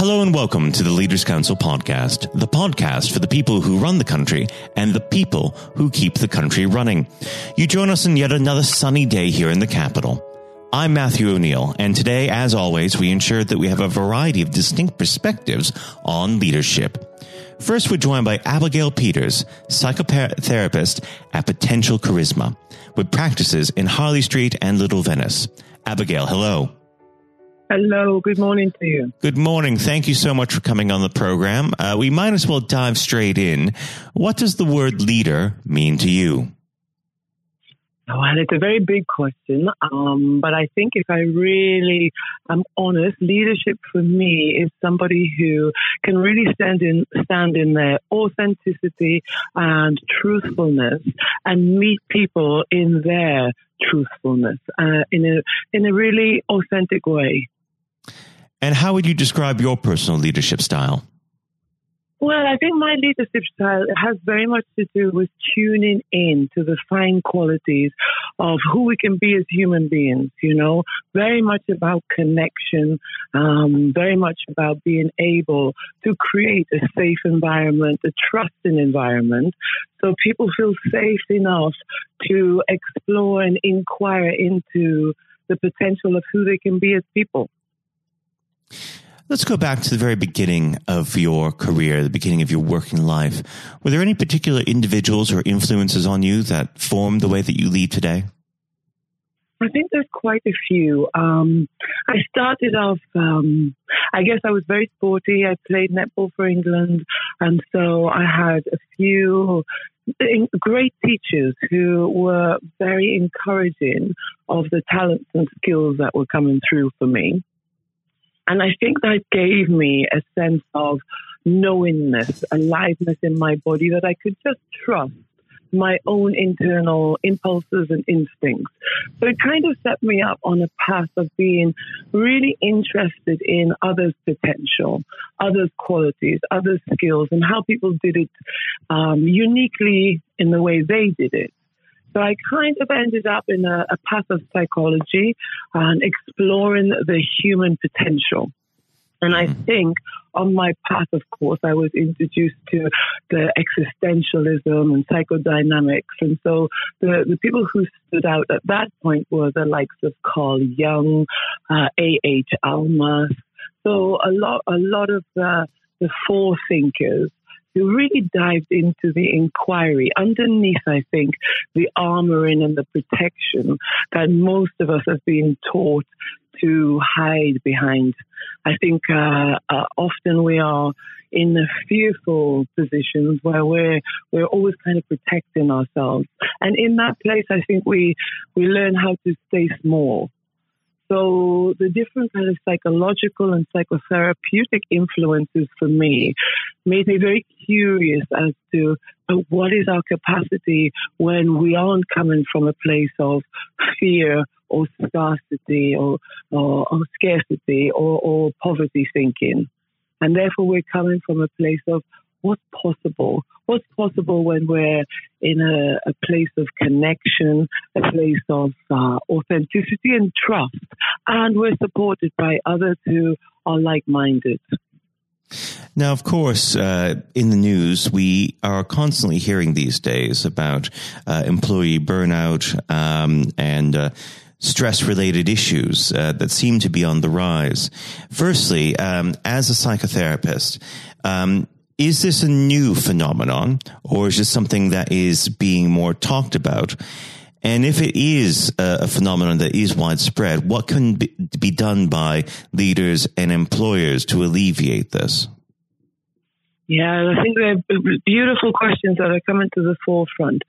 Hello and welcome to the Leaders Council podcast, the podcast for the people who run the country and the people who keep the country running. You join us in yet another sunny day here in the capital. I'm Matthew O'Neill, and today, as always, we ensure that we have a variety of distinct perspectives on leadership. First, we're joined by Abigail Peters, psychotherapist at Potential Charisma, with practices in Harley Street and Little Venice. Abigail, hello. Hello, good morning to you. Good morning. Thank you so much for coming on the program. Uh, we might as well dive straight in. What does the word leader mean to you? Well, it's a very big question, um, but I think if I really am honest, leadership for me is somebody who can really stand in stand in their authenticity and truthfulness and meet people in their truthfulness uh, in a in a really authentic way. And how would you describe your personal leadership style? Well, I think my leadership style has very much to do with tuning in to the fine qualities of who we can be as human beings, you know, very much about connection, um, very much about being able to create a safe environment, a trusting environment, so people feel safe enough to explore and inquire into the potential of who they can be as people. Let's go back to the very beginning of your career, the beginning of your working life. Were there any particular individuals or influences on you that formed the way that you lead today? I think there's quite a few. Um, I started off, um, I guess I was very sporty. I played netball for England. And so I had a few great teachers who were very encouraging of the talents and skills that were coming through for me. And I think that gave me a sense of knowingness, aliveness in my body that I could just trust my own internal impulses and instincts. So it kind of set me up on a path of being really interested in others' potential, others' qualities, others' skills, and how people did it um, uniquely in the way they did it. So I kind of ended up in a, a path of psychology and exploring the human potential. And I mm-hmm. think on my path, of course, I was introduced to the existentialism and psychodynamics. And so the, the people who stood out at that point were the likes of Carl Jung, uh, A.H. Almaas. So a lot, a lot of the, the forethinkers who really dived into the inquiry. Underneath, I think, the armoring and the protection that most of us have been taught to hide behind. I think uh, uh, often we are in fearful positions where we're we're always kind of protecting ourselves, and in that place, I think we we learn how to stay small so the different kind of psychological and psychotherapeutic influences for me made me very curious as to uh, what is our capacity when we aren't coming from a place of fear or scarcity or, or, or scarcity or, or poverty thinking. And therefore we're coming from a place of what's possible? What's possible when we're in a, a place of connection, a place of uh, authenticity and trust, and we're supported by others who are like minded? Now, of course, uh, in the news, we are constantly hearing these days about uh, employee burnout um, and uh, stress related issues uh, that seem to be on the rise. Firstly, um, as a psychotherapist, um, is this a new phenomenon or is this something that is being more talked about? And if it is a, phenomenon that is widespread, what can be, be done by leaders and employers to alleviate this? Yeah, I think they're beautiful questions that are coming to the forefront.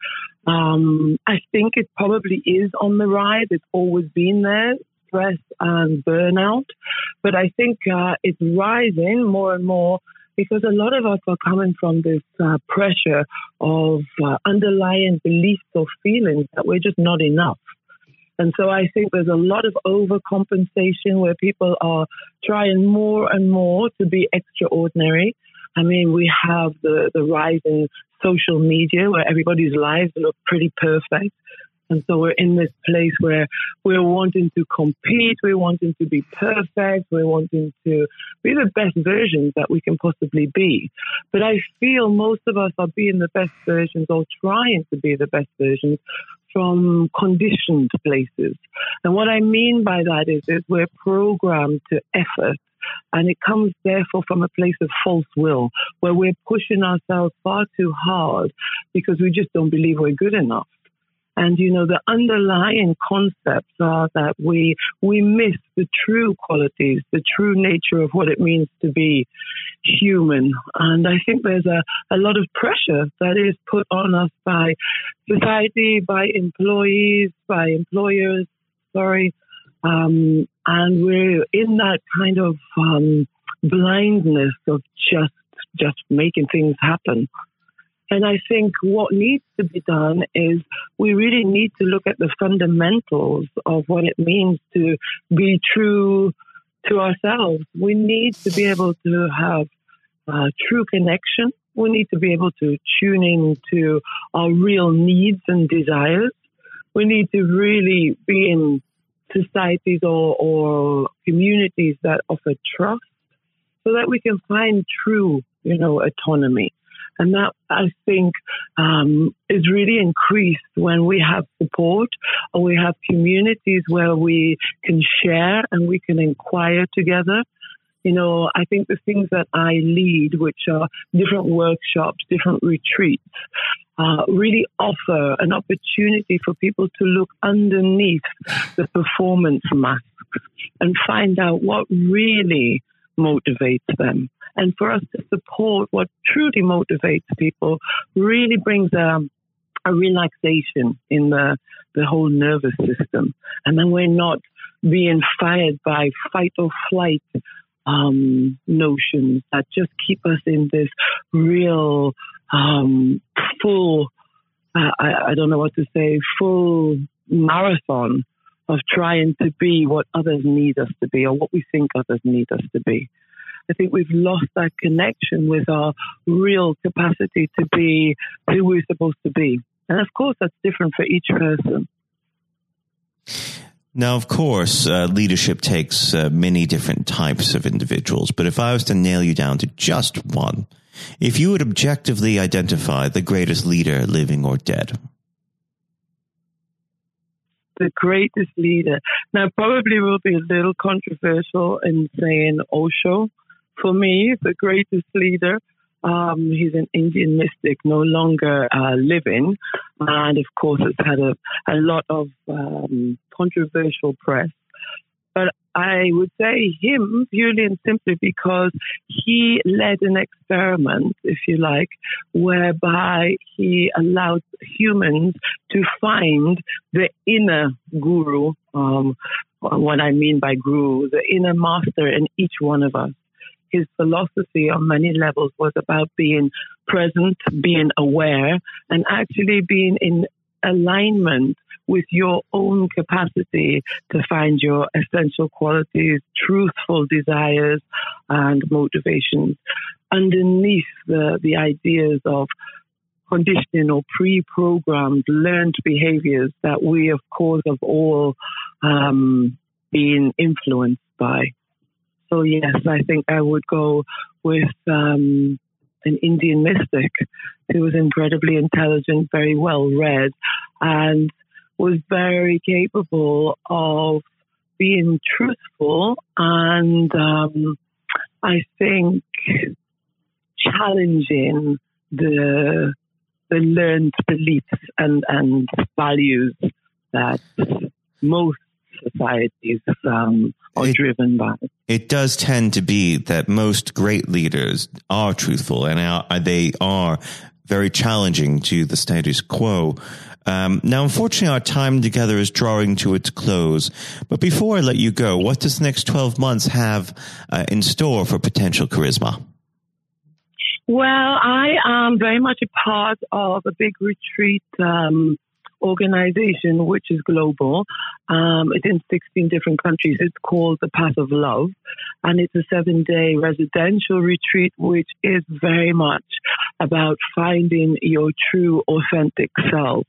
Um, I think it probably is on the rise. It's always been there, stress and burnout. But I think uh, it's rising more and more because a lot of us are coming from this uh, pressure of uh, underlying beliefs or feelings that we're just not enough. And so I think there's a lot of overcompensation where people are trying more and more to be extraordinary. I mean, we have the, the rise in social media where everybody's lives look pretty perfect. And so we're in this place where we're wanting to compete, we're wanting to be perfect, we're wanting to be the best versions that we can possibly be. But I feel most of us are being the best versions or trying to be the best versions from conditioned places. And what I mean by that is, is we're programmed to effort and it comes therefore from a place of false will, where we're pushing ourselves far too hard because we just don't believe we're good enough. And you know, the underlying concepts are that we we miss the true qualities, the true nature of what it means to be human. And I think there's a, a lot of pressure that is put on us by society, by employees, by employers, sorry. Um, and we're in that kind of um, blindness of just just making things happen. And I think what needs to be done is we really need to look at the fundamentals of what it means to be true to ourselves. We need to be able to have uh, true connection. We need to be able to tune in to our real needs and desires. We need to really be in societies or, or communities that offer trust so that we can find true, you know, autonomy. And that I think um, is really increased when we have support or we have communities where we can share and we can inquire together. You know, I think the things that I lead, which are different workshops, different retreats, uh, really offer an opportunity for people to look underneath the performance masks and find out what really motivates them and for us to support what truly motivates people really brings a, a relaxation in the, the whole nervous system. And then we're not being fired by fight or flight um, notions that just keep us in this real um, full, uh, I, I don't know what to say, full marathon of trying to be what others need us to be or what we think others need us to be. I think we've lost that connection with our real capacity to be who we're supposed to be. And of course, that's different for each person. Now, of course, uh, leadership takes uh, many different types of individuals, but if I was to nail you down to just one, if you would objectively identify the greatest leader, living or dead, the greatest leader. Now, probably will be a little controversial in saying Osho, for me, the greatest leader. Um, he's an Indian mystic, no longer uh, living, and of course, it's had a, a lot of um, controversial press. But I would say him purely and simply because he led an experiment, if you like, whereby he allowed humans to find the inner guru. Um, what I mean by guru, the inner master in each one of us his philosophy on many levels was about being present, being aware, and actually being in alignment with your own capacity to find your essential qualities, truthful desires, and motivations underneath the, the ideas of conditioning or pre-programmed learned behaviors that we, of course, have all um, been influenced by. So yes, I think I would go with um, an Indian mystic who was incredibly intelligent, very well read, and was very capable of being truthful and um, I think challenging the the learned beliefs and, and values that most societies um, are it, driven by. It does tend to be that most great leaders are truthful and are, they are very challenging to the status quo. Um, now, unfortunately, our time together is drawing to its close. But before I let you go, what does the next 12 months have uh, in store for potential charisma? Well, I am very much a part of a big retreat um, organization, which is global. Um, it's in 16 different countries. It's called the Path of Love. and it's a seven day residential retreat, which is very much about finding your true, authentic self.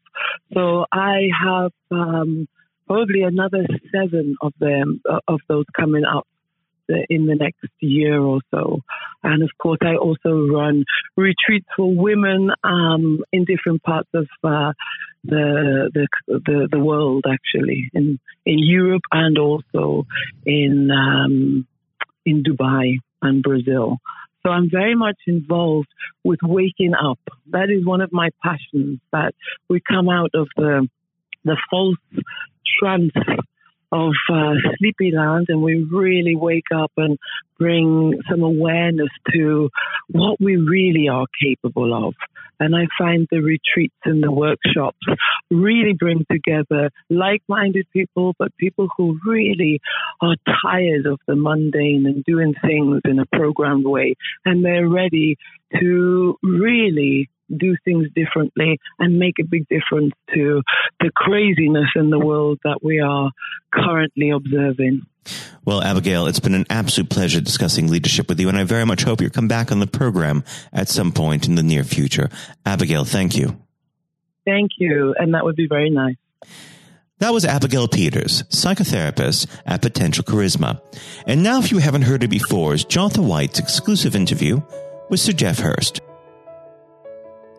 So I have um, probably another seven of them, uh, of those coming up in the next year or so. And of course, I also run retreats for women um, in different parts of uh, the, the, the the world, actually, in in Europe and also in um, in Dubai and Brazil. So I'm very much involved with waking up. That is one of my passions. That we come out of the the false trance of uh, Sleepyland and we really wake up and bring some awareness to what we really are capable of. And I find the retreats and the workshops really bring together like minded people, but people who really are tired of the mundane and doing things in a programmed way. And they're ready to really do things differently and make a big difference to the craziness in the world that we are currently observing. Well, Abigail, it's been an absolute pleasure discussing leadership with you, and I very much hope you'll come back on the program at some point in the near future. Abigail, thank you. Thank you, and that would be very nice. That was Abigail Peters, psychotherapist at Potential Charisma. And now, if you haven't heard it before, is Jonathan White's exclusive interview with Sir Geoff Hurst.